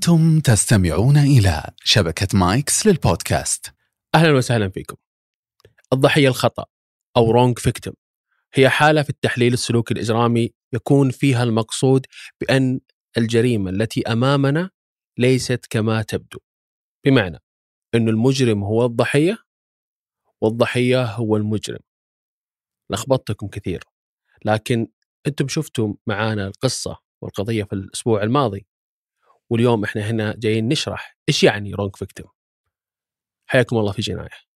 أنتم تستمعون إلى شبكة مايكس للبودكاست أهلا وسهلا فيكم. الضحية الخطأ أو wrong victim هي حالة في التحليل السلوكي الإجرامي يكون فيها المقصود بأن الجريمة التي أمامنا ليست كما تبدو. بمعنى أن المجرم هو الضحية والضحية هو المجرم. لخبطتكم كثير لكن أنتم شفتوا معانا القصة والقضية في الأسبوع الماضي واليوم إحنا هنا جايين نشرح إيش يعني رونج فيكتم. حياكم الله في جناية.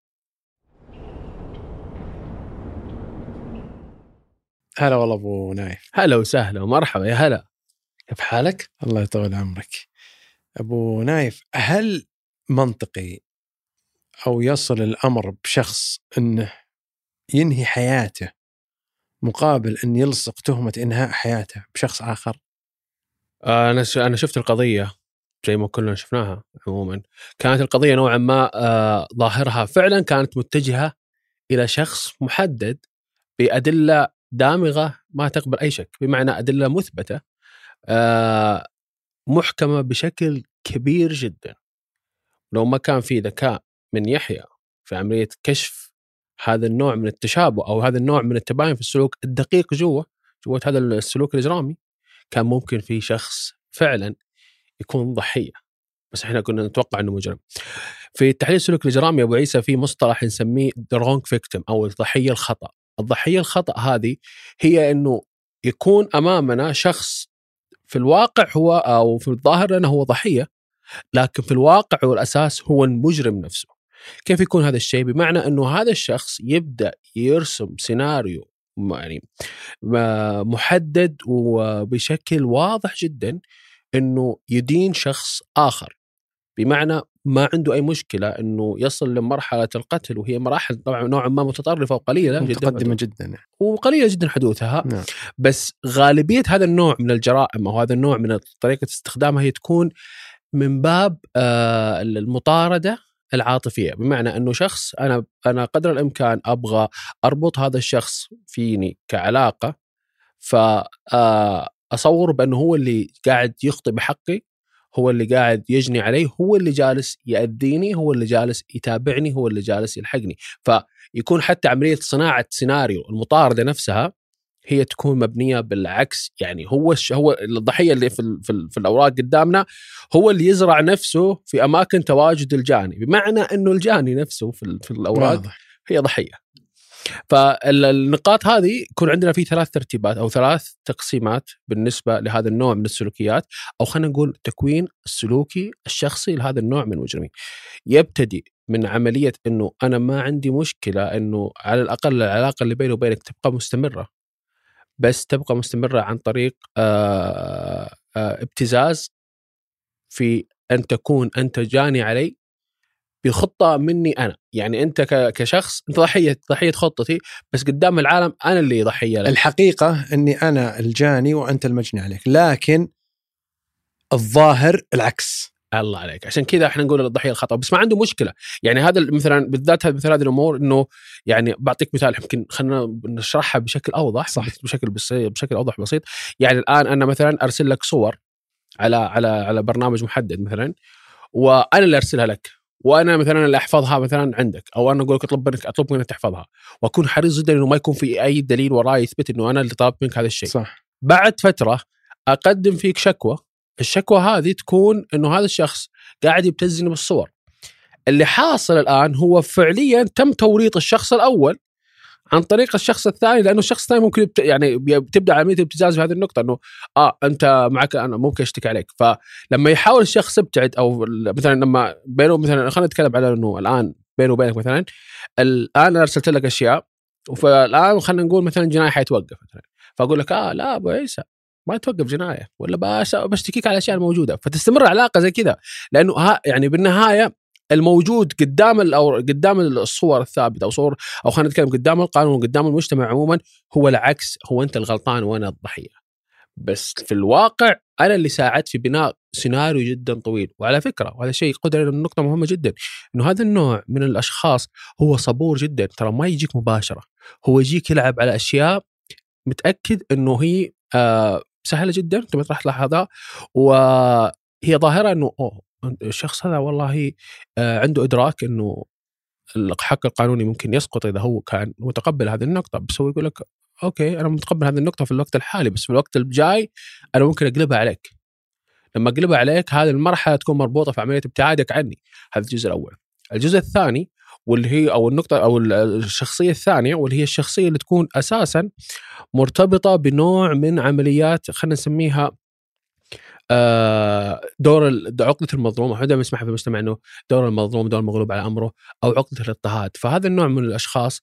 هلا والله أبو نايف هلا وسهلا ومرحبا يا هلا. كيف حالك؟ الله يطول عمرك أبو نايف هل منطقي أو يصل الأمر بشخص إنه ينهي حياته مقابل إن يلصق تهمة إنهاء حياته بشخص آخر أنا ش- أنا شفت القضية زي ما كلنا شفناها عموما. كانت القضية نوعا ما آه، ظاهرها فعلا كانت متجهة إلى شخص محدد بأدلة دامغة ما تقبل أي شك بمعنى أدلة مثبتة آه، محكمة بشكل كبير جدا. لو ما كان في ذكاء من يحيى في عملية كشف هذا النوع من التشابه أو هذا النوع من التباين في السلوك الدقيق جوا جوة هذا السلوك الإجرامي كان ممكن في شخص فعلا يكون ضحية بس إحنا كنا نتوقع إنه مجرم. في التحليل السلوك الاجرامي يا أبو عيسى في مصطلح نسميه the wrong victim أو الضحية الخطأ. الضحية الخطأ هذه هي إنه يكون أمامنا شخص في الواقع هو أو في الظاهر إنه هو ضحية لكن في الواقع والأساس هو المجرم نفسه. كيف يكون هذا الشيء؟ بمعنى إنه هذا الشخص يبدأ يرسم سيناريو يعني محدد وبشكل واضح جدا إنه يدين شخص آخر بمعنى ما عنده أي مشكلة إنه يصل لمرحلة القتل وهي مراحل طبعا نوعا ما متطرفة وقليلة جدا متقدمة جدا يعني. وقليلة جدا حدوثها نعم. بس غالبية هذا النوع من الجرائم أو هذا النوع من طريقة استخدامها هي تكون من باب المطاردة العاطفية. بمعنى أنه شخص أنا أنا قدر الإمكان أبغى أربط هذا الشخص فيني كعلاقة فاصور بأنه هو اللي قاعد يخطئ بحقي هو اللي قاعد يجني علي هو اللي جالس يأذيني هو اللي جالس يتابعني هو اللي جالس يلحقني. فيكون حتى عملية صناعة سيناريو المطاردة نفسها هي تكون مبنية بالعكس يعني هو الش... هو الضحية اللي في. في. في الأوراق قدامنا هو اللي يزرع نفسه في أماكن تواجد الجاني بمعنى أنه الجاني نفسه في. في الأوراق واضح هي ضحية. فالنقاط هذه يكون عندنا في ثلاث ترتيبات أو ثلاث تقسيمات بالنسبة لهذا النوع من السلوكيات أو خلينا نقول التكوين السلوكي الشخصي لهذا النوع من المجرمين. يبتدي من عملية إنه أنا ما عندي مشكلة إنه على الأقل العلاقة اللي بيني وبينك تبقى مستمرة. بس تبقى مستمرة عن طريق آه آه ابتزاز في أن تكون أنت جاني علي بخطة مني أنا، يعني أنت كشخص أنت ضحية ضحية خطتي بس قدام العالم أنا اللي ضحية لك. الحقيقة أني أنا الجاني وأنت المجني عليك لكن الظاهر العكس الله عليك. عشان كذا إحنا نقول الضحية الخطأ. بس ما عنده مشكلة. يعني هذا مثلا بالذات مثل هذه الأمور إنه يعني بعطيك مثال. يمكن خلينا نشرحها بشكل أوضح صح. بشكل بشكل أوضح بسيط. يعني الآن أنا مثلا أرسل لك صور على على على برنامج محدد مثلا وأنا اللي أرسلها لك. وأنا مثلا اللي أحفظها مثلا عندك. أو أنا أقول لك أطلب منك أطلب منك تحفظها. وأكون حريص جدا إنه ما يكون في أي دليل وراي يثبت إنه أنا اللي طلبت منك هذا الشيء. صح. بعد فترة أقدم فيك شكوى. الشكوى هذه تكون إنه هذا الشخص قاعد يبتزني بالصور. اللي حاصل الآن هو فعليا تم توريط الشخص الأول عن طريق الشخص الثاني لأنه الشخص الثاني ممكن يبت... يعني بتبدا عمليه الابتزاز في هذه النقطة إنه آه أنت معك أنا ممكن أشتكي عليك. فلما يحاول الشخص يبتعد أو مثلا لما بينه مثلا خلينا نتكلم على إنه الآن بينه وبينك مثلا الآن أنا أرسلت لك أشياء فالآن خلينا نقول مثلا جنايه حيتوقف مثلا. فأقول لك آه لا أبو عيسى. ما توقف جنايه ولا بش- بشتكيك على الاشياء الموجوده فتستمر علاقة زي كذا. لأنه ها يعني بالنهاية الموجود قدام أو قدام الصور الثابتة أو صور أو خلينا نتكلم قدام القانون قدام المجتمع عموما هو العكس. هو أنت الغلطان وأنا الضحية. بس في الواقع أنا اللي ساعدت في بناء سيناريو جدا طويل. وعلى فكرة وهذا شيء قدر نقطه مهمة جدا. إنه هذا النوع من الأشخاص هو صبور جدا. ترى ما يجيك مباشرة. هو يجيك يلعب على أشياء متأكد إنه هي آه سهلة جدا انت راح تلاحظها هي ظاهرة إنه أوه الشخص هذا والله آه، عنده إدراك إنه الحق القانوني ممكن يسقط إذا هو كان متقبل هذه النقطة. بس هو يقول لك أوكي أنا متقبل هذه النقطة في الوقت الحالي بس في الوقت الجاي أنا ممكن أقلبها عليك. لما أقلبها عليك هذه المرحلة تكون مربوطة في عملية ابتعادك عني. هذا الجزء الأول. الجزء الثاني واللي هي أو النقطة أو الشخصية الثانية واللي هي الشخصية اللي تكون أساسا مرتبطة بنوع من عمليات خلينا نسميها آه، دور عقدة المظلوم. إحنا دائما نسمعها في المجتمع إنه دور المظلوم دور المغلوب على أمره أو عقدة الاضطهاد. فهذا النوع من الأشخاص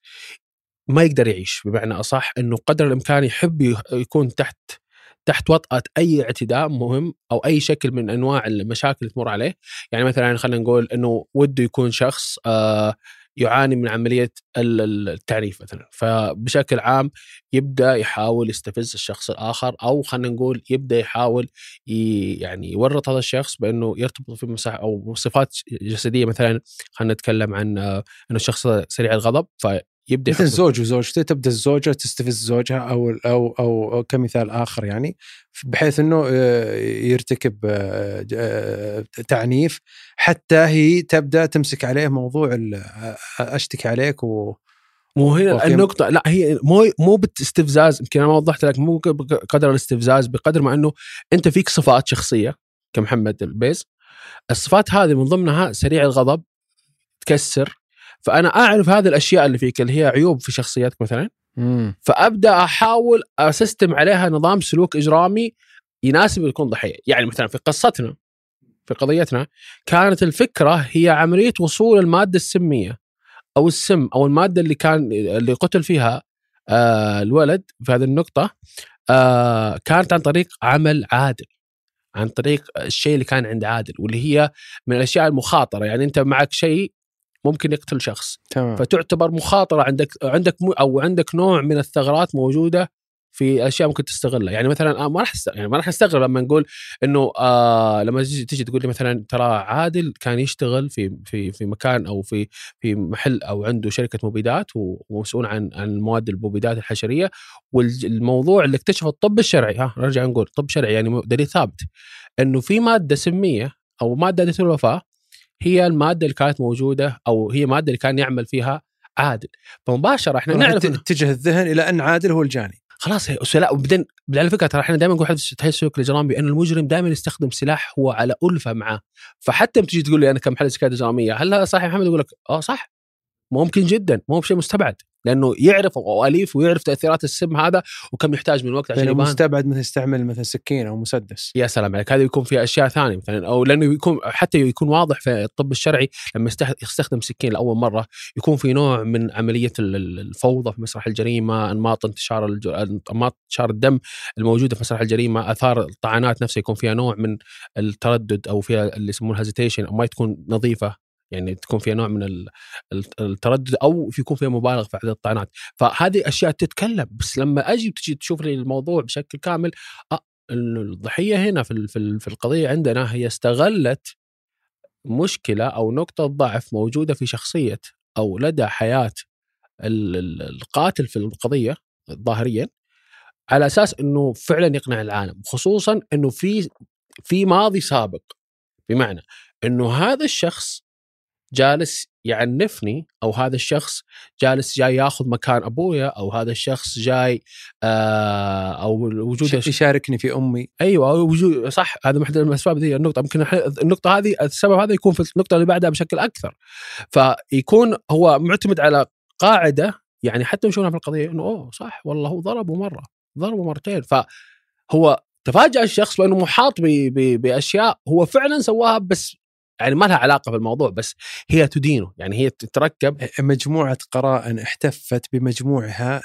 ما يقدر يعيش. بمعنى أصح إنه قدر الإمكان يحب يكون تحت تحت وطأة أي اعتداء مهم أو أي شكل من أنواع المشاكل اللي تمر عليه. يعني مثلا خلينا نقول أنه وده يكون شخص آه يعاني من عملية التعنيف مثلا. فبشكل عام يبدأ يحاول يستفز الشخص الآخر أو خلينا نقول يبدأ يحاول يعني يورط هذا الشخص بأنه يرتبط في مساحه أو صفات جسدية مثلا خلينا نتكلم عن آه، إنه الشخص سريع الغضب. يبدأ مثل زوج وزوجته تبدأ الزوجة تستفز زوجها أو أو أو كمثال آخر يعني بحيث إنه آه، يرتكب آه، آه، تعنيف حتى هي تبدأ تمسك عليه موضوع أشتكي عليك و مو هنا النقطة لا هي مو مو باستفزاز يمكن أنا وضحت لك مو بقدر الاستفزاز بقدر ما إنه أنت فيك صفات شخصية كمحمد البيز. الصفات هذه من ضمنها سريع الغضب تكسر فأنا أعرف هذه الأشياء اللي فيك اللي هي عيوب في شخصيتك مثلا. مم. فأبدأ أحاول اسستم عليها نظام سلوك إجرامي يناسب يكون ضحية. يعني مثلا في قصتنا في قضيتنا كانت الفكرة هي عملية وصول المادة السمية أو السم أو المادة اللي كان اللي قتل فيها آه الولد في هذه النقطة آه كانت عن طريق عمل عادل عن طريق الشيء اللي كان عند عادل واللي هي من الأشياء المخاطرة. يعني أنت معك شيء ممكن يقتل شخص تمام. فتعتبر مخاطرة عندك عندك أو عندك نوع من الثغرات موجودة في أشياء ممكن تستغلها يعني مثلا ما راح يعني ما راح نستغرب لما نقول إنه آه لما تجي تجي تقول لي مثلا ترى عادل كان يشتغل في في في مكان أو في في محل أو عنده شركة مبيدات ومسؤول عن عن المواد المبيدات الحشرية والموضوع اللي اكتشفه الطب الشرعي ها نرجع نقول طب شرعي يعني دليل ثابت إنه في مادة سمية أو مادة الوفاة هي المادة اللي كانت موجودة أو هي الماده اللي كان يعمل فيها عادل. فمباشرة إحنا نعرف اتجه الذهن إلى أن عادل هو الجاني. خلاص لا وبعدين على فكرة ترى إحنا دائما نقول حدث السلوك الاجرامي بان المجرم دائما يستخدم سلاح هو على ألفة معاه. فحتى تجي تقول لي أنا كمحل سكات اجراميه هل هذا صح يا محمد يقول لك آه صح؟ ممكن جدا مو بشيء مستبعد. لأنه يعرف واليف ويعرف تأثيرات السم هذا وكم يحتاج من وقت عشان يبان. مستبعد مثلا يستعمل مثلا سكين أو مسدس. يا سلام عليك. هذا يكون في أشياء ثانية مثلا أو لأنه يكون حتى يكون واضح في الطب الشرعي لما يستخدم سكين لأول مرة يكون في نوع من عملية الفوضى في مسرح الجريمة أنماط انتشار أنماط انتشار الدم الموجودة في مسرح الجريمة آثار الطعنات نفسها يكون فيها نوع من التردد أو فيها اللي يسمونه hesitation أو ما تكون نظيفة. يعني تكون فيها نوع من التردد أو يكون فيها مبالغه في عدد الطعنات. فهذه أشياء تتكلم بس لما أجي تجي تشوف لي الموضوع بشكل كامل أه الضحية هنا في في القضية عندنا هي استغلت مشكلة أو نقطة ضعف موجودة في شخصية أو لدى حياة القاتل في القضية ظاهريا على أساس إنه فعلا يقنع العالم خصوصا إنه في في ماضي سابق. بمعنى إنه هذا الشخص جالس يعنفني أو هذا الشخص جالس جاي ياخذ مكان أبويا أو هذا الشخص جاي آه أو وجوده يشاركني في أمي. أيوه وجود صح هذا من الأسباب ذي النقطة. يمكن النقطة هذه السبب هذا يكون في النقطة اللي بعدها بشكل أكثر. فيكون هو معتمد على قاعدة يعني حتى نشوفها في القضية إنه أوه صح والله هو ضربه مرة ضربه مرتين. فهو تفاجأ الشخص بأنه محاط بأشياء هو فعلا سواها بس يعني ما لها علاقة بالموضوع بس هي تدينه يعني هي تتركب. مجموعة قرائن احتفت بمجموعها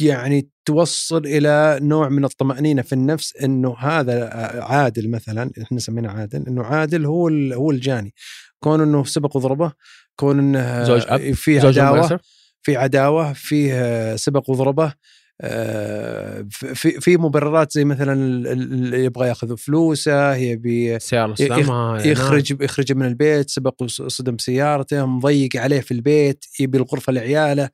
يعني توصل إلى نوع من الطمأنينة في النفس إنه هذا عادل مثلا إحنا نسميه عادل إنه عادل هو هو الجاني. كون إنه سبق وضربه كون إنه زوج أب في عداوة في عداوة فيه سبق وضربه في في مبررات زي مثلا اللي يبغى يأخذ فلوسه يبي يخرج يخرج من البيت سبق وصدم سيارته مضيق عليه في البيت يبي الغرفة لعياله.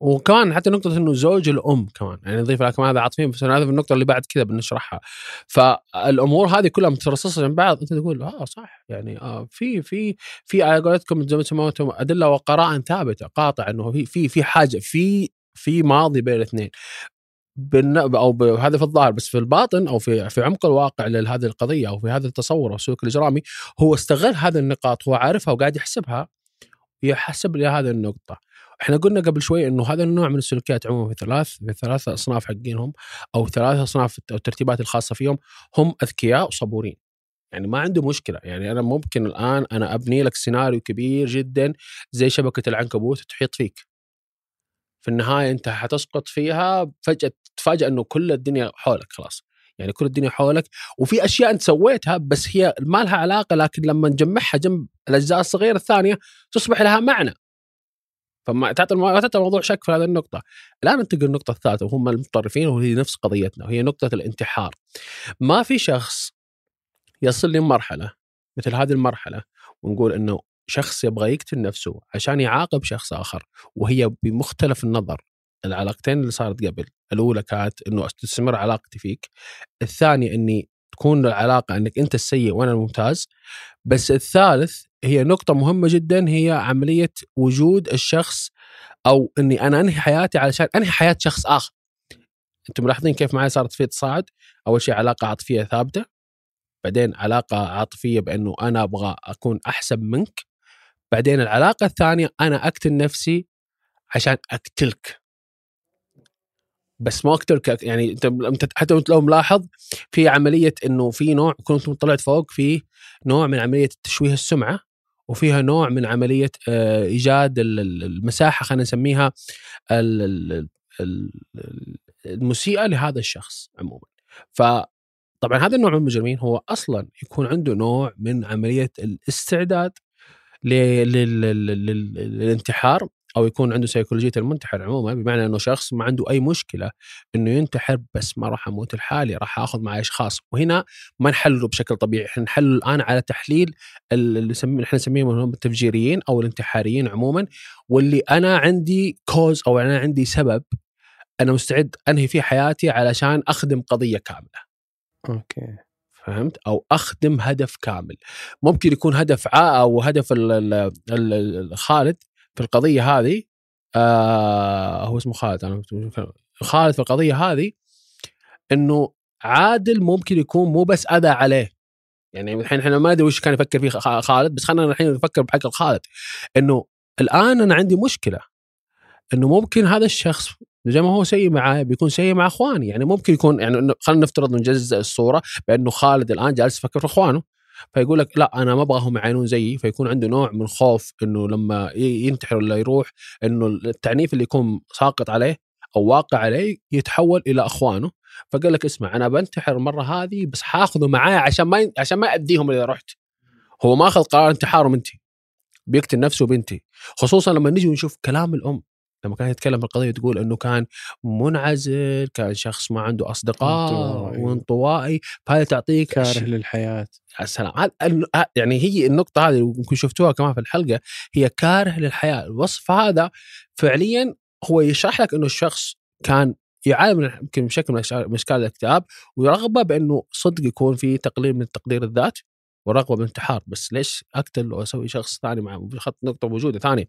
وكمان حتى نقطة إنه زوج الأم كمان يعني نضيف لها كمان هذا عاطفيا بس هذا في النقطة اللي بعد كذا بنشرحها. فالأمور هذه كلها مترصصة جنب بعض أنت تقول آه صح يعني آه في في في على قولتكم زي ما سموتم أدلة وقرائن ثابتة قاطع إنه في في في حاجة في في ماضي بين الاثنين. بالن... أو. هذا في الظاهر بس في الباطن أو في في عمق الواقع لهذه القضية أو في هذا التصور أو السلوك الإجرامي هو استغل هذه النقاط هو عارفها وقاعد يحسبها يحسب لي هذه النقطة. إحنا قلنا قبل شوي إنه هذا النوع من السلوكيات عموما في ثلاث في ثلاث أصناف حقينهم أو ثلاث أصناف أو الترتيبات الخاصة فيهم هم أذكياء وصبورين. يعني ما عنده مشكلة. يعني أنا ممكن الآن أنا أبني لك سيناريو كبير جدا زي شبكة العنكبوت تحيط فيك. في النهاية أنت حتسقط فيها فجأة تتفاجئ إنه كل الدنيا حولك خلاص يعني كل الدنيا حولك وفي أشياء أنت سويتها بس هي ما لها علاقة لكن لما نجمعها جنب الأجزاء الصغيرة الثانية تصبح لها معنى فما تعطي الموضوع شك في هذه النقطة. الآن ننتقل للنقطة الثالثة وهم المتطرفين وهي نفس قضيتنا وهي نقطة الانتحار. ما في شخص يصل لمرحلة مثل هذه المرحلة ونقول إنه شخص يبغى يقتل نفسه عشان يعاقب شخص آخر وهي بمختلف النظر. العلاقتين اللي صارت قبل الأولى كانت إنه تستمر علاقتي فيك الثانية إني تكون العلاقة إنك أنت السيء وأنا الممتاز. بس الثالث هي نقطة مهمة جدا هي عملية وجود الشخص أو إني أنا أنهي حياتي علشان أنهي حياة شخص آخر. أنتم ملاحظين كيف معي صارت في تصاعد؟ أول شيء علاقة عاطفية ثابتة بعدين علاقة عاطفية بإنه أنا أبغى أكون أحسن منك. بعدين العلاقة الثانية أنا أقتل نفسي عشان أقتلك. بس ما أقتلك يعني أنت حتى لو ملاحظ في عملية إنه في نوع كنت طلعت فوق في نوع من عملية تشويه السمعة وفيها نوع من عملية آه، إيجاد المساحة خلينا نسميها المسيئة لهذا الشخص عموما. فطبعا هذا النوع من المجرمين هو أصلا يكون عنده نوع من عملية الاستعداد للانتحار أو يكون عنده سيكولوجيه المنتحر عموما بمعنى إنه شخص ما عنده أي مشكلة إنه ينتحر بس ما راح أموت لحالي راح آخذ معي أشخاص وهنا ما نحلله بشكل طبيعي إحنا نحلله الآن على تحليل اللي إحنا نسميهم التفجيريين أو الانتحاريين عموما واللي أنا عندي cause أو أنا عندي سبب أنا مستعد أنهي فيه حياتي علشان أخدم قضية كاملة. okay. فهمت؟ أو أخدم هدف كامل. ممكن يكون هدف عاء أو هدف خالد في القضية هذه آه هو اسمه خالد أنا خالد في القضية هذه إنه عادل ممكن يكون مو بس أذى عليه. يعني الحين إحنا ما أدري وش كان يفكر فيه خالد بس خلينا الحين نفكر بحق خالد إنه الآن أنا عندي مشكلة. إنه ممكن هذا الشخص زي ما هو سيء معاي بيكون سيء مع اخواني. يعني ممكن يكون يعني خلينا نفترض نجزء الصورة بأنه خالد الآن جالس يفكر في إخوانه. فيقول لك لا أنا ما ابغاهم يعانون زيي. فيكون عنده نوع من خوف إنه لما ينتحر ولا يروح إنه التعنيف اللي يكون ساقط عليه أو واقع عليه يتحول إلى إخوانه. فقال لك اسمع أنا بنتحر المرة هذه بس حاخذه معايا عشان ما عشان ما اذيهم إذا رحت. هو ما اخذ قرار انتحاره منتي بيقتل نفسه وبنتي. خصوصا لما نجي ونشوف كلام الأم. لما كانت تتكلم القضية تقول إنه كان منعزل كان شخص ما عنده أصدقاء وانطوائي. فهذا تعطيك كاره أش... للحياة. يا سلام! يعني هي النقطة هذه يمكن شفتوها كمان في الحلقة هي كاره للحياة. الوصف هذا فعليا هو يشرح لك إنه الشخص كان يعاني من يمكن بشكل من أشكال الاكتئاب ورغبه بإنه صدق يكون في تقليل من تقدير الذات ورغبه بالانتحار بس ليش أقتل وأسوي شخص ثاني مع خط نقطة موجوده ثانية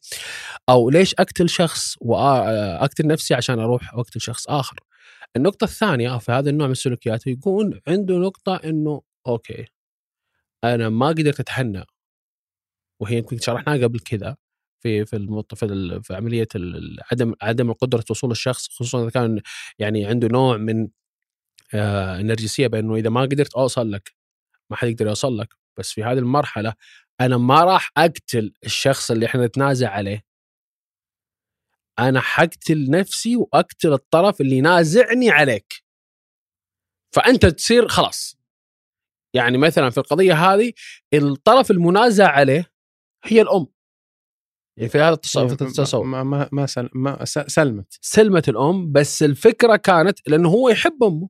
أو ليش أقتل شخص واقتل نفسي عشان أروح واقتل شخص آخر؟ النقطة الثانية في هذا النوع من السلوكيات يكون عنده نقطة إنه أوكي أنا ما قدرت أتحنى. وهي يمكن شرحناها قبل كذا في في. في, عملية عدم عدم قدرة وصول الشخص خصوصا إذا كان يعني عنده نوع من النرجسية بأنه إذا ما قدرت أوصل لك ما حد يقدر يوصل لك. بس في هذه المرحلة أنا ما راح أقتل الشخص اللي إحنا نتنازع عليه. أنا حقتل نفسي وأقتل الطرف اللي نازعني عليك. فأنت تصير خلاص. يعني مثلا في القضية هذه الطرف المنازع عليه هي الأم. يعني في هذا التصور ما ما ما, سل ما سلمت. سلمت الأم بس الفكرة كانت لأنه هو يحب أمه.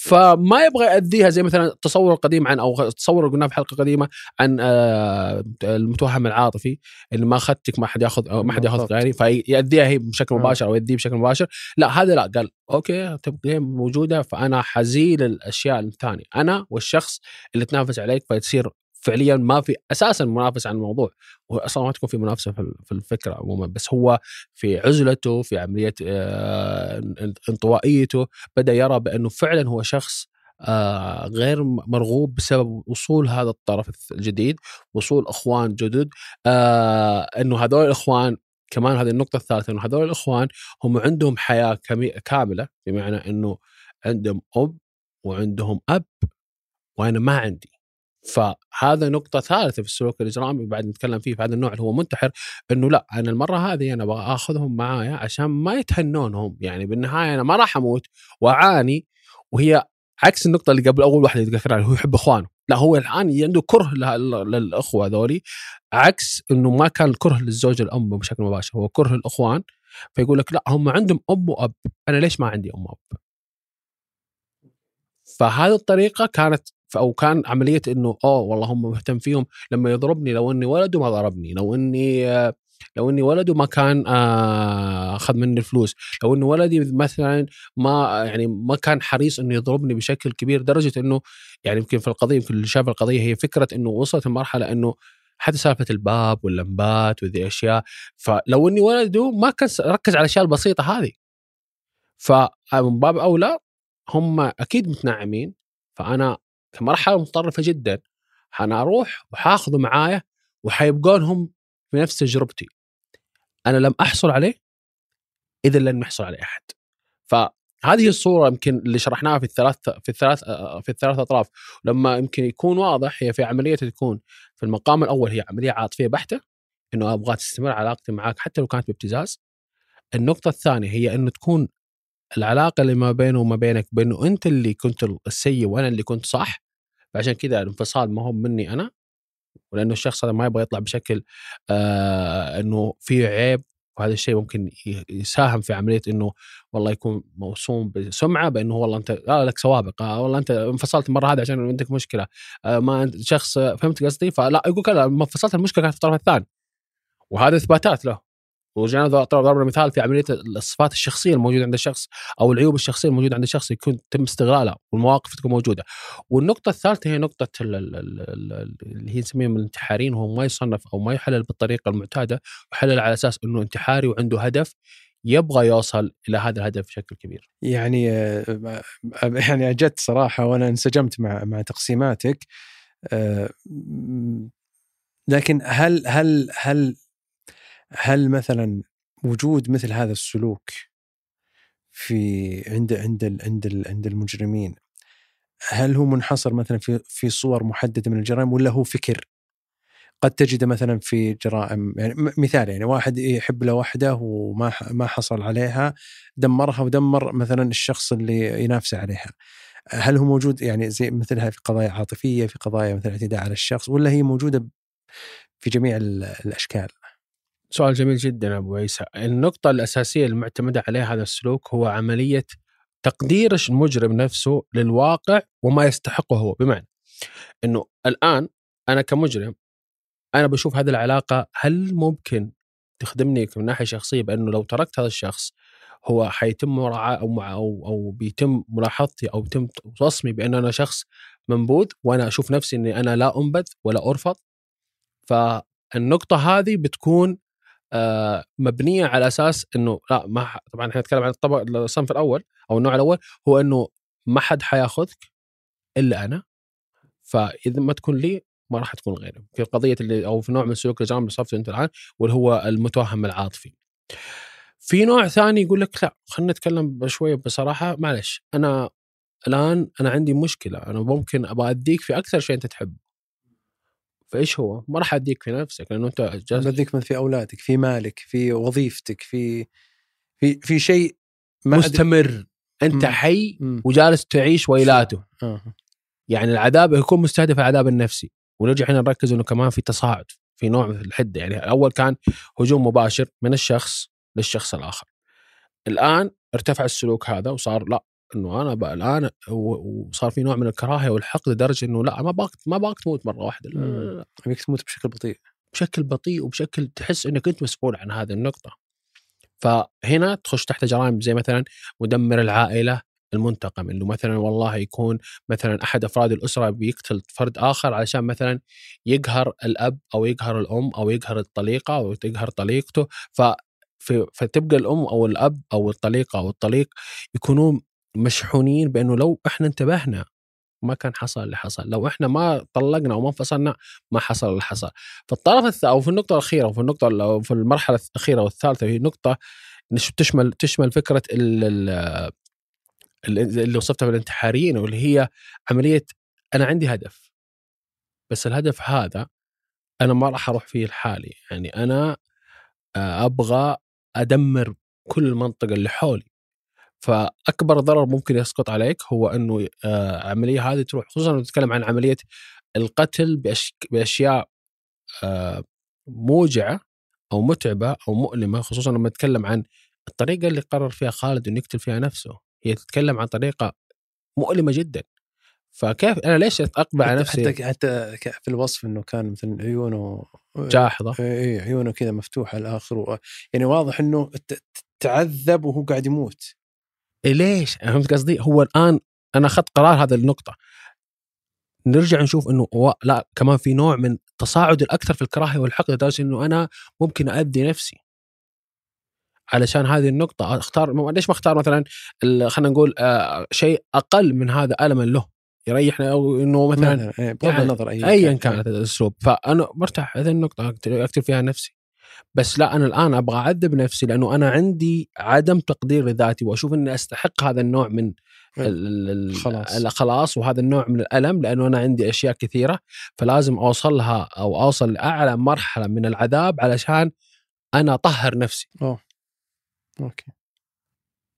فما يبغى يأذيها زي مثلا التصور القديم عن أو التصور اللي قلناه في حلقة قديمة عن آه، المتوهم العاطفي اللي ما أخذتك ما حد يأخذ ما حد ياخذ. غيري فيأذيها هي بشكل آه. مباشر أو يأذيه بشكل مباشر لا هذا لا قال أوكي تبقى موجودة فأنا حزيل الأشياء الثانية أنا والشخص اللي تنافس عليك فتصير فعليا ما في أساسا منافسه عن الموضوع. واصلا ما تكون في منافسة في الفكرة عموما بس هو في عزلته في عملية آه، انطوائيته بدأ يرى بأنه فعلا هو شخص آه، غير مرغوب بسبب وصول هذا الطرف الجديد وصول إخوان جدد. آه، إنه هذول الإخوان كمان هذه النقطة الثالثة إنه هذول الإخوان هم عندهم حياة كاملة بمعنى إنه عندهم أب وعندهم أب وأنا ما عندي. فهذا نقطة ثالثة في السلوك الإجرامي بعد نتكلم فيه في هذا النوع اللي هو منتحر إنه لا أنا المرة هذه أنا أبغى آخذهم معايا عشان ما يتهنون هم يعني بالنهاية أنا ما راح أموت وأعاني وهي عكس النقطة اللي قبل أول واحدة اللي ذكرها اللي هو يحب إخوانه. لا هو الآن عنده كره للأخوة هذولي عكس إنه ما كان الكره للزوج الأم بشكل مباشر هو كره الإخوان فيقول لك لا هم عندهم أم وأب أنا ليش ما عندي أم وأب؟ فهذه الطريقة كانت أو كان عملية إنه اوه والله هم مهتم فيهم لما يضربني لو إني ولد وما ضربني لو إني آه، لو إني ولد وما كان آه، أخذ مني الفلوس لو انه ولدي مثلا ما يعني ما كان حريص إنه يضربني بشكل كبير لدرجه إنه يعني يمكن في القضية يمكن اللي شاف القضية هي فكرة إنه وصلت المرحله إنه حتى سالفة الباب واللمبات وذي أشياء فلو إني ولده ما كان ركز على الأشياء البسيطة هذه. فمن باب أولى هم أكيد متنعمين فأنا كمرحله متطرفة جدا أنا أروح وحاخذه معايا وحيبقون هم في نفس تجربتي. أنا لم أحصل عليه اذا لن يحصل عليه أحد. فهذه الصورة يمكن اللي شرحناها في الثلاث في الثلاث في الثلاث أطراف. لما يمكن يكون واضح هي في عملية تكون في المقام الأول هي عملية عاطفية بحتة إنه أبغى تستمر علاقتي معك حتى لو كانت بابتزاز. النقطة الثانية هي إنه تكون العلاقة اللي ما بينه وما بينك بأنه أنت اللي كنت السيء وأنا اللي كنت صح فعشان كذا الانفصال ما هو مني أنا ولأنه الشخص هذا ما يبغى يطلع بشكل آه إنه فيه عيب وهذا الشيء ممكن يساهم في عملية إنه والله يكون موسوم بسمعة بأنه والله أنت آه لك سوابق آه والله أنت انفصلت المرة هذه عشان عندك مشكلة آه ما أنت شخص فهمت قصدي؟ فلا يقول لما انفصلت المشكلة كانت في الطرف الثاني وهذا إثباتات له. وجينا ضربنا مثال في عملية الصفات الشخصية الموجودة عند الشخص أو العيوب الشخصية الموجودة عند الشخص يكون تم استغلالها والمواقف تكون موجودة. والنقطة الثالثة هي نقطة ال- ال- ال- ال- اللي هي نسميهم الانتحاريين وهو ما يصنف أو ما يحلل بالطريقة المعتادة يحلل على أساس إنه انتحاري وعنده هدف يبغى يوصل إلى هذا الهدف بشكل كبير. يعني آه، يعني اجت صراحة وأنا انسجمت مع مع تقسيماتك آه، لكن هل هل هل هل مثلا وجود مثل هذا السلوك في عند عند عند عند المجرمين هل هو منحصر مثلا في في صور محددة من الجرائم ولا هو فكر؟ قد تجده مثلا في جرائم يعني مثال يعني واحد يحب له واحدة وما ما حصل عليها دمرها ودمر مثلا الشخص اللي ينافسه عليها. هل هو موجود يعني زي مثلها في قضايا عاطفية في قضايا مثل اعتداء على الشخص ولا هي موجودة في جميع ال- الأشكال؟ سؤال جميل جدا أبو عيسى. النقطة الأساسية المعتمدة عليها هذا السلوك هو عملية تقدير المجرم نفسه للواقع وما يستحقه هو بمعنى إنه الآن أنا كمجرم أنا بشوف هذه العلاقة هل ممكن تخدمني من ناحية شخصية بأنه لو تركت هذا الشخص هو حيتم مراعاة أو أو أو بيتم ملاحظتي أو بيتم وصمي بأن أنا شخص منبوذ وأنا أشوف نفسي إني أنا لا أنبذ ولا أرفض فالنقطة هذه بتكون آه، مبنية على أساس إنه لا ما ح- طبعا إحنا نتكلم عن الطبق الصنف الأول أو النوع الأول هو إنه ما حد حياخذك إلا أنا. فإذا ما تكون لي ما راح تكون غيري. في قضية اللي أو في نوع من سلوك الجرائم اللي صفته أنت الآن واللي هو المتوهم العاطفي. في نوع ثاني يقول لك لا خلينا نتكلم شوية بصراحة. معلش أنا الآن أنا عندي مشكلة أنا ممكن أبغى أديك في أكثر شيء أنت تحبه. فإيش هو؟ ما راح أديك في نفسك لأنه أنت جالس بديك من في أولادك في مالك في وظيفتك في في في شيء ما أدري- مستمر أنت مم. حي مم. وجالس تعيش ويلاته آه. يعني العذاب يكون مستهدف العذاب النفسي ونرجع هنا نركز إنه كمان في تصاعد في نوع من الحدة يعني اول كان هجوم مباشر من الشخص للشخص الآخر الآن ارتفع السلوك هذا وصار لا إنه أنا بقى الآن وصار في نوع من الكراهية والحقد لدرجة إنه لا ما باك ما باك تموت مرة واحدة. ابيك تموت بشكل بطيء بشكل بطيء وبشكل تحس إنك أنت مسؤول عن هذه النقطة. فهنا تخش تحت جرائم زي مثلا مدمر العائلة المنتقم إنه مثلا والله يكون مثلا أحد أفراد الأسرة بيقتل فرد آخر علشان مثلا يقهر الأب أو يقهر الأم أو يقهر الطليقة أو يقهر طليقته ف فتبقى الأم أو الأب أو الطليقة أو الطليق يكونون مشحونين بأنه لو إحنا انتبهنا ما كان حصل اللي حصل. لو إحنا ما طلقنا أو ما انفصلنا ما حصل اللي حصل. فالطرف الث... أو في النقطة الأخيرة وفي النقطة ال- في المرحلة الأخيرة والثالثه وهي نقطة تشمل تشمل فكرة ال... ال... ال- اللي وصفتها بالانتحاريين واللي هي عملية أنا عندي هدف. بس الهدف هذا أنا ما راح أروح فيه لحالي. يعني أنا آه، أبغى أدمر كل المنطقة اللي حولي. فأكبر ضرر ممكن يسقط عليك هو إنه آه، عملية هذه تروح خصوصا لما نتكلم عن عملية القتل. بأشياء آه، موجعة أو متعبة أو مؤلمة خصوصا لما نتكلم عن الطريقة اللي قرر فيها خالد إنه يقتل فيها نفسه. هي تتكلم عن طريقة مؤلمة جدا. فكيف أنا ليش اقبل على نفسي؟ حتى حتى في الوصف إنه كان مثلا عيونه جاحظة. إي عيونه كذا مفتوحة الآخر و... يعني واضح إنه تعذب وهو قاعد يموت. ليش؟ فهمت قصدي؟ هو الآن أنا أخذت قرار هذا النقطة. نرجع نشوف إنه لا كمان في نوع من تصاعد الأكثر في الكراهية والحقد لدرجة إنه أنا ممكن اذي نفسي. علشان هذه النقطة أختار ليش ما أختار مثلا خلينا نقول آه، شيء أقل من هذا ألما له؟ يريحنا أو إنه مثلا إيه، بغض يعني النظر أي ايا كانت الأسلوب. فأنا مرتاح هذه النقطة أكتب فيها نفسي. بس لا أنا الآن أبغى أعذب نفسي لأنه أنا عندي عدم تقدير لذاتي وأشوف إني أستحق هذا النوع من ال- خلاص. الخلاص وهذا النوع من الألم لأنه أنا عندي أشياء كثيرة فلازم أوصلها أو أوصل لأعلى مرحلة من العذاب علشان أنا أطهر نفسي. أوكي.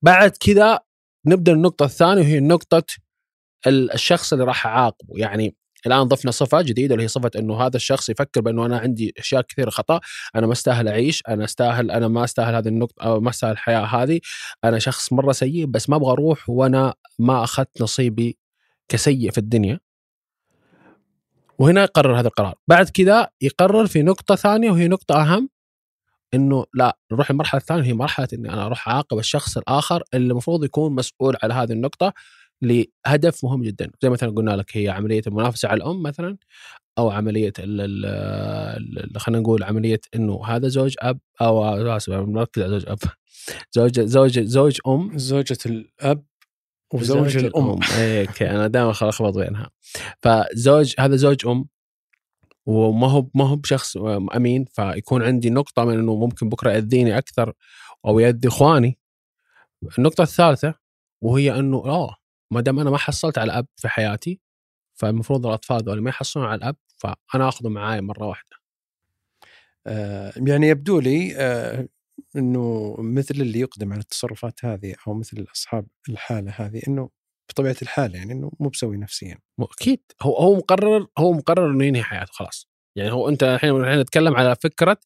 بعد كذا نبدأ النقطة الثانية وهي نقطة ال- الشخص اللي راح أعاقبه. يعني الآن ضفنا صفة جديدة اللي هي صفة إنه هذا الشخص يفكر بأنه أنا عندي أشياء كثيرة خطأ أنا ما أستاهل أعيش أنا أستاهل أنا ما أستاهل هذه النقطة أو ما أستاهل الحياة هذه. أنا شخص مرة سيء بس ما أبغى أروح وأنا ما أخذت نصيبي كسيء في الدنيا. وهنا يقرر هذا القرار. بعد كذا يقرر في نقطة ثانية وهي نقطة أهم إنه لا نروح المرحلة الثانية هي مرحلة إني أنا أروح أعاقب الشخص الآخر اللي المفروض يكون مسؤول على هذه النقطة. لهدف مهم جدا. زي مثلا قلنا لك هي عملية المنافسة على الأم مثلا أو عملية خلينا نقول عملية إنه هذا زوج أب أو اسف مركز على زوج أب. زوج زوج زوج أم. زوجة الأب وزوج الأم. okay أنا دائما أخلط بينها. فزوج هذا زوج أم وما هو ما هو بشخص أمين فيكون عندي نقطة من إنه ممكن بكرة يأذيني أكثر أو يأذي إخواني. النقطة الثالثة وهي إنه آه ما دام أنا ما حصلت على أب في حياتي فالمفروض الأطفال ذول ما يحصلون على الاب فأنا آخذه معاي مرة واحدة. آه يعني يبدو لي آه إنه مثل اللي يقدم على التصرفات هذه أو مثل اصحاب الحالة هذه إنه بطبيعة الحال يعني إنه مو بسوي نفسيا. أكيد. هو هو مقرر هو مقرر إنه ينهي حياته خلاص. يعني هو أنت الحين الحين نتكلم على فكرة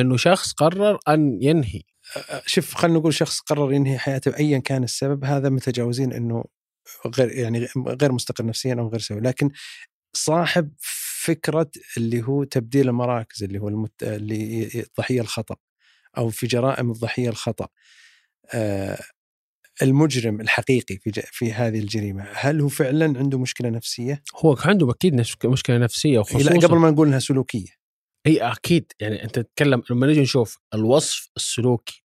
إنه شخص قرر أن ينهي. آه، شوف خلينا نقول شخص قرر ينهي حياته ايا كان السبب هذا متجاوزين إنه غير يعني غير مستقر نفسيا أو غير سوي. لكن صاحب فكرة اللي هو تبديل المراكز اللي هو المت... اللي ي- ضحية الخطأ أو في جرائم الضحية الخطأ. آه المجرم الحقيقي في ج... في هذه الجريمة هل هو فعلا عنده مشكلة نفسية؟ هو عنده أكيد مشكلة نفسية وخصوصا لا قبل ما نقول إنها سلوكية. إي أكيد. يعني أنت تتكلم لما نجي نشوف الوصف السلوكي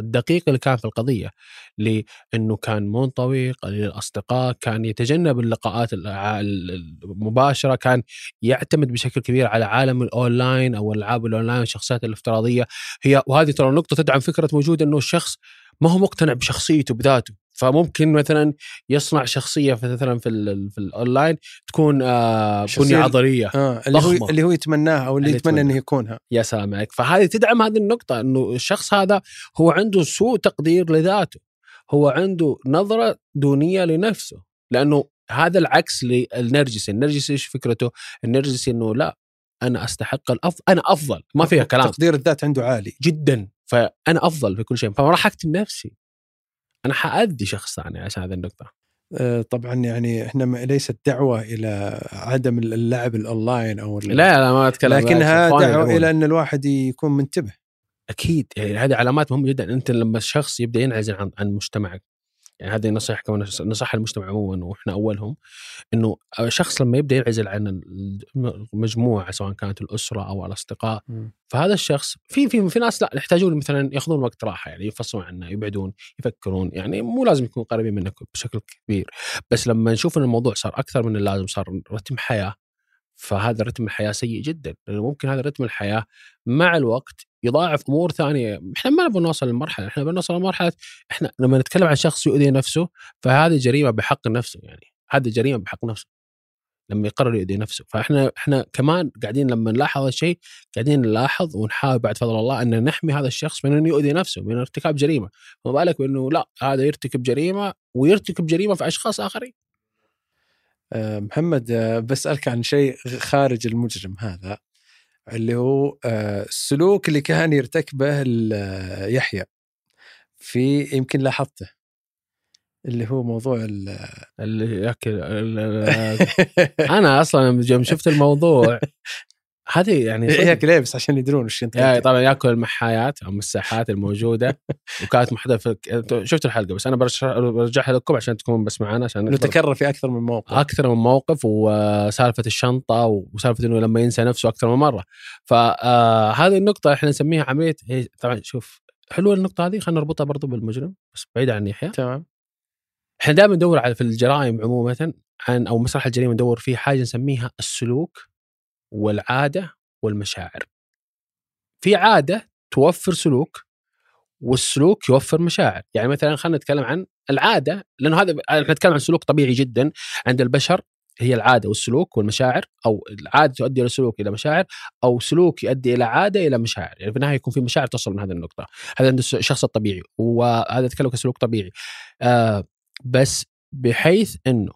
الدقيق اللي كان في القضية لأنه كان منطوي قليل الاصدقاء كان يتجنب اللقاءات المباشرة كان يعتمد بشكل كبير على عالم الأونلاين أو ألعاب الأونلاين والشخصيات الافتراضية. هي وهذه ترى نقطة تدعم فكرة وجود إنه الشخص ما هو مقتنع بشخصيته بذاته. فممكن مثلا يصنع شخصية في- مثلا في ال في الاونلاين تكون آه بنية عضلية. آه اللي ضخمة. هو اللي هو يتمناها أو اللي اللي يتمنى. إنه يكونها. يا سلام عليك فهذه تدعم هذه النقطة أنه الشخص هذا هو عنده سوء تقدير لذاته. هو عنده نظرة دونية لنفسه. لأنه هذا العكس للنرجسي النرجسي. إيش فكرته؟ النرجسي أنه لا أنا أستحق الأفضل أنا أفضل. ما فيها كلام. تقدير الذات عنده عالي. جدا. فأنا أفضل في كل شيء. فما راح أكتم نفسي. أنا حأذي شخص ثاني عشان هذه النقطة. آه، طبعا يعني إحنا ليست دعوة إلى عدم اللعب الاونلاين أو لا لا ما أتكلم لكنها دعوة. إلى أن الواحد يكون منتبه. أكيد يعني هذه علامات مهمة جدا. أنت لما الشخص يبدأ ينعزل عن عن مجتمعك يعني هذه نصيحة كمان نصيحة المجتمع عموما وإحنا أولهم إنه الشخص لما يبدأ ينعزل عن المجموعة سواء كانت الأسرة أو الأصدقاء فهذا الشخص في في في ناس لا يحتاجون مثلا يأخذون وقت راحة يعني يفصلون عنه يبعدون يفكرون يعني مو لازم يكونوا قريبين منك بشكل كبير. بس لما نشوف إن الموضوع صار أكثر من اللازم صار رتم حياة فهذا رتم الحياة سيء جدا. لأنه ممكن هذا رتم الحياة مع الوقت يضاعف أمور ثانية. إحنا ما نبغى نوصل للمرحلة إحنا بنوصل لمرحلة إحنا لما نتكلم عن شخص يؤذي نفسه فهذه جريمة بحق نفسه يعني. هذه جريمة بحق نفسه. لما يقرر يؤذي نفسه. فإحنا إحنا كمان قاعدين لما نلاحظ الشيء قاعدين نلاحظ ونحاول بعد فضل الله أن نحمي هذا الشخص من انه يؤذي نفسه من ارتكاب جريمة. فما بالك بأنه لا هذا يرتكب جريمة ويرتكب جريمة في أشخاص آخرين. آه، محمد آه، بسألك عن شيء خارج المجرم هذا. اللي هو آه، السلوك اللي كان يرتكبه آه، يحيى في يمكن لاحظته. اللي هو موضوع ال اللي ياكل أنا أصلا يوم شفت الموضوع هذه يعني. هيك ليه بس عشان يدرون إيش انت يا طبعا ياكل المحايات أو المساحات الموجودة. وكانت محدده في شفت الحلقة بس أنا برجعها لكم عشان تكون بس معنا عشان انه تكرر في أكثر من موقف. أكثر من موقف وسالفة الشنطة وسالفة إنه لما ينسى نفسه أكثر من مرة. فهذه النقطة إحنا نسميها عمليه طبعا شوف حلوة النقطة هذه خلينا نربطها برضو بالمجرم بس بعيد عن يحيى. تمام. إحنا دائما ندور على في الجرائم عموما عن أو مسرح الجريمة ندور فيه حاجة نسميها السلوك. والعادة والمشاعر. في عادة توفر سلوك والسلوك يوفر مشاعر، يعني مثلا خلينا نتكلم عن العادة لأنه هذا إحنا نتكلم عن سلوك طبيعي جدا عند البشر هي العادة والسلوك والمشاعر أو العادة تؤدي إلى سلوك إلى مشاعر أو سلوك يؤدي إلى عادة إلى مشاعر، يعني في النهاية يكون في مشاعر تصل من هذه النقطة، هذا عند الشخص الطبيعي وهذا نتكلم كسلوك طبيعي. آه بس بحيث إنه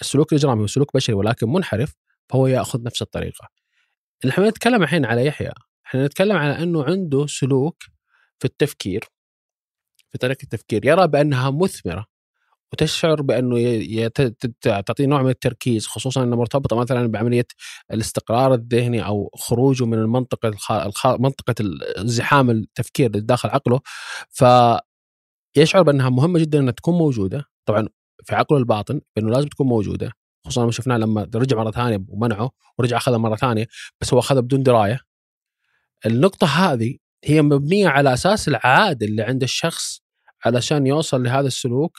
السلوك الإجرامي هو سلوك بشري ولكن منحرف فهو يأخذ نفس الطريقة. إحنا نتكلم الحين على يحيى، إحنا نتكلم على أنه عنده سلوك في التفكير في طريقة التفكير يرى بأنها مثمرة وتشعر بأنه تعطيه نوع من التركيز خصوصا إنها مرتبطة مثلا بعملية الاستقرار الذهني أو خروجه من المنطقة. الخ... منطقة الزحام التفكير اللي داخل عقله فيشعر بأنها مهمة جدا إنها تكون موجودة طبعا في عقله الباطن بأنه لازم تكون موجودة خصوصا لما شفناه لما رجع مرة ثانية ومنعه ورجع اخذها مرة ثانية بس هو اخذها بدون دراية. النقطة هذه هي مبنية على أساس العاده اللي عند الشخص علشان يوصل لهذا السلوك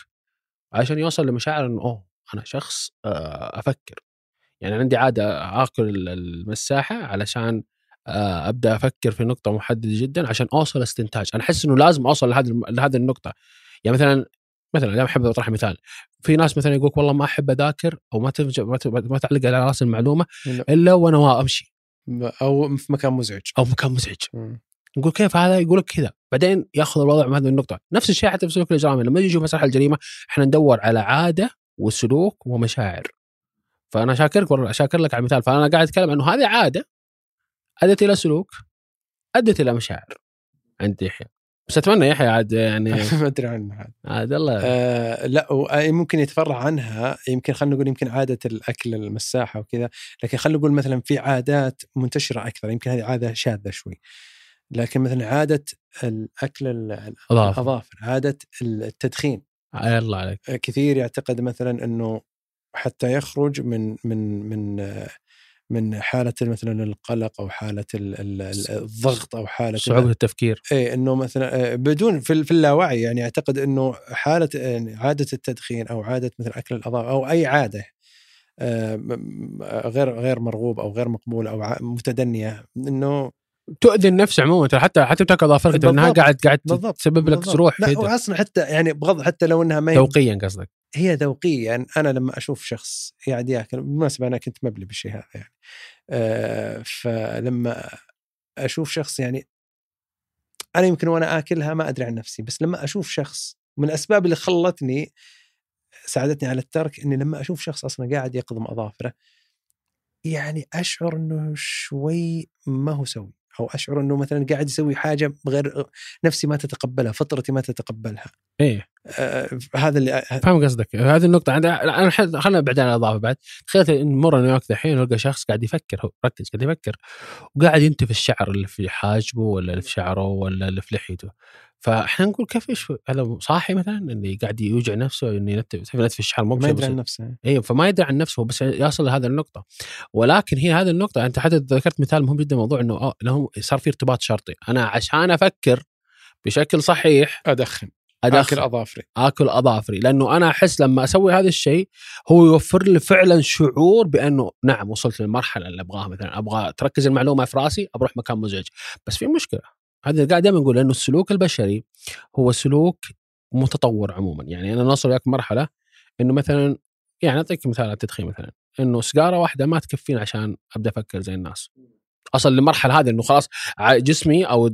عشان يوصل لمشاعر إنه أوه أنا شخص آه، أفكر. يعني عندي عادة اكل المساحة علشان آه، أبدأ أفكر في نقطة محددة جدا عشان أوصل استنتاج أنا أحس إنه لازم أوصل لهذه لهذه النقطة. يعني مثلا مثلا دائما أحب اطرح مثال. في ناس مثلا يقول والله ما أحب أذاكر أو ما تفج- ما تعلق على رأس المعلومة الا وأنا وا- أمشي. أو في مكان مزعج. أو مكان مزعج. نقول كيف هذا؟ يقول لك كذا. بعدين يأخذ الوضع من هذه النقطة. نفس الشيء حتى في سلوك الإجرامي. لما يجي يشوف مسرح الجريمة إحنا ندور على عادة وسلوك ومشاعر. فأنا شاكرك والله شاكر لك على المثال. فأنا قاعد أتكلم إنه هذه عادة أدت إلى سلوك أدت إلى مشاعر. عند يحيى بس أتمنى يحيى عاد يعني. ما أدري عنه هذا عاد الله. آه لا آه، ممكن يتفرع عنها يمكن خلينا نقول يمكن عادة الأكل المساحة وكذا لكن خلينا نقول مثلا في عادات منتشرة أكثر يمكن هذه عادة شاذة شوي. لكن مثلا عادة الأكل الاظافر عادة التدخين. الله عليك. كثير يعتقد مثلا إنه حتى يخرج من من من آه، من حالة مثلا القلق أو حالة ال- ال- ال- الضغط أو حالة صعوبة التفكير إيه إنه مثلا آه، بدون في في اللاوعي يعني أعتقد إنه حالة يعني عادة التدخين أو عادة مثلا أكل الاظافر أو أي عادة آه، م- غير غير مرغوب أو غير مقبول أو متدنية إنه تؤذي النفس عموما حتى حتى تاكل اظافرك ترى إنها. قاعد قاعد تسبب لك. جروح لا. أصلا حتى يعني بغض حتى لو إنها ما هي ذوقيا قصدك هي يعني أنا لما أشوف شخص قاعد يأكل بالمناسبة أنا كنت مبلي بالشيء هذا يعني. آه فلما أشوف شخص يعني أنا يمكن وأنا آكلها ما أدري عن نفسي بس لما أشوف شخص من الاسباب اللي خلتني ساعدتني على الترك إني لما أشوف شخص أصلا قاعد يقضم أظافره يعني أشعر إنه شوي ما هو سوي. أو أشعر إنه مثلا قاعد يسوي حاجة بغير نفسي ما تتقبلها فطرتي ما تتقبلها. إيه. آه، هذا اللي فاهم قصدك. هذه النقطة. أنا ح- خلينا بعدين اضافة بعد. تخيل نمر نيويورك الحين نلقى شخص قاعد يفكر هو ركز قاعد يفكر وقاعد ينتف الشعر اللي في حاجبه ولا اللي في شعره ولا اللي في لحيته. فإحنا نقول كيف إيش هذا صاحي مثلا؟ اللي قاعد يوجع نفسه إنه ينتف ينتف الشعر مو ما يدري عن. نفسه. أيوه فما يدري عن نفسه بس يصل لهذه النقطة. ولكن هي هذه النقطة أنت حتى ذكرت مثال مهم جدا موضوع إنه آه، إنه صار في ارتباط شرطي. أنا عشان أفكر بشكل صحيح أدخن. آكل أظافري. آكل أظافري. لأنه أنا أحس لما أسوي هذا الشيء هو يوفر لي فعلا شعور بأنه نعم وصلت للمرحلة اللي أبغاها مثلا. أبغى تركز المعلومة في رأسي بروح مكان مزعج. بس في مشكلة. هذا قاعد دائما نقول انه السلوك البشري هو سلوك متطور عموما. يعني أنا نوصل لك مرحلة إنه مثلا يعني أعطيك مثال على التدخين مثلا. إنه سيجارة واحدة ما تكفيني عشان أبدأ أفكر زي الناس. أصل للمرحله هذه إنه خلاص جسمي أو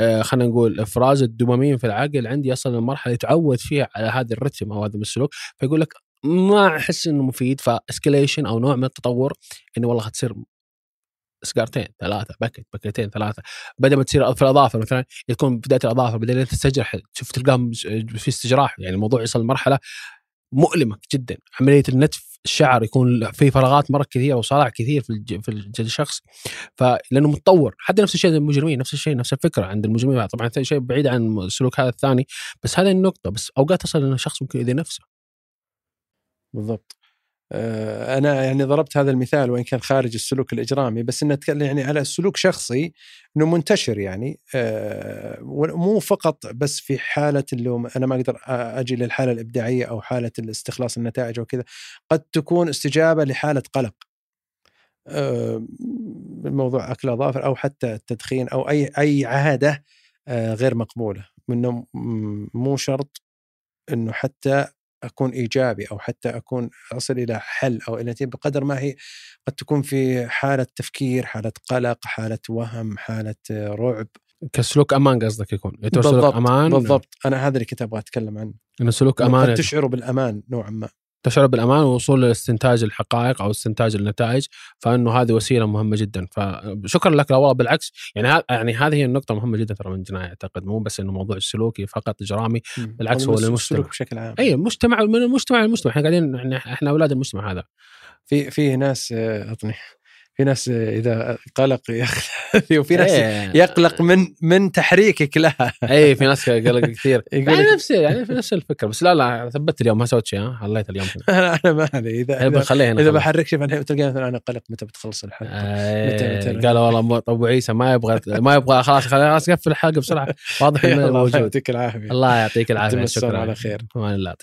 آه، خلينا نقول إفراز الدوبامين في العقل عندي يصل لمرحلة يتعود فيها على هذا الرتم أو هذا السلوك فيقول لك ما أحس إنه مفيد ف escalation أو نوع من التطور إنه والله حتصير سيجارتين ثلاثة بكت بكتين ثلاثة. بدل ما تصير في الأظافر مثلا تكون بداية الأظافر بدل تستجرح تشوف تلقاهم في استجراح يعني الموضوع يصل لمرحلة مؤلمة جدا. عملية النتف الشعر يكون في فراغات مره كثيره وصلع كثير في في الشخص. فلانه متطور. حتى نفس الشيء المجرمين نفس الشيء نفس الفكرة عند المجرمين. طبعا شيء بعيد عن السلوك هذا الثاني بس هذه النقطة. بس أوقات تصل ان الشخص ممكن يؤذي نفسه. بالضبط. أنا يعني ضربت هذا المثال وإن كان خارج السلوك الإجرامي بس إنه اتكلم يعني على سلوك شخصي إنه منتشر يعني آه، ومو فقط بس في حالة اللي أنا ما أقدر أجي للحالة الإبداعية أو حالة الاستخلاص النتائج أو كذا قد تكون استجابة لحالة قلق. آه، موضوع أكل أظافر أو حتى التدخين أو اي أي عادة آه، غير مقبولة منه مو شرط إنه حتى أكون إيجابي أو حتى أكون أصل إلى حل أو إلى بقدر ما هي قد تكون في حالة تفكير، حالة قلق، حالة وهم، حالة رعب. كسلوك أمان قصدك يكون. يعتبر سلوك بالضبط أمان؟ بالضبط. أنا هذا اللي كنت أبغى أتكلم عنه. إنه سلوك قد أمان تشعروا بالأمان نوعا ما. تشعر بالأمان ووصول لاستنتاج الحقائق أو استنتاج النتائج فإنه هذه وسيلة مهمة جدا. فشكرا لك لا والله بالعكس يعني ها يعني هذه هي النقطة مهمة جدا ترى من الجناية أعتقد مو بس إنه موضوع السلوكي فقط إجرامي بالعكس هو للمجتمع. بشكل عام. اي المجتمع من المجتمع للمجتمع إحنا قاعدين إحنا أولاد المجتمع هذا. في في ناس آه، اعطني في ناس إذا قلق يخلق وفي ناس إيه. يقلق من من تحريكك لها. اي في ناس قلق كثير. يعني نفس يعني في نفس الفكرة. بس لا لا ثبت اليوم ما سويت شيء ها؟ حليت اليوم. أنا أنا ما أدري. اذا إيه، إذا, إذا. بحرك شيء تلقى مثلا أنا قلق متى بتخلص الحلقة؟ آه، متى- متى؟ قال والله ابو عيسى ما يبغى ما يبغى خلاص خلاص قفل الحلقة بسرعة. واضح إنه الله موجود. يعطيك العافية. الله يعطيك العافية. شكرا. على خير. الله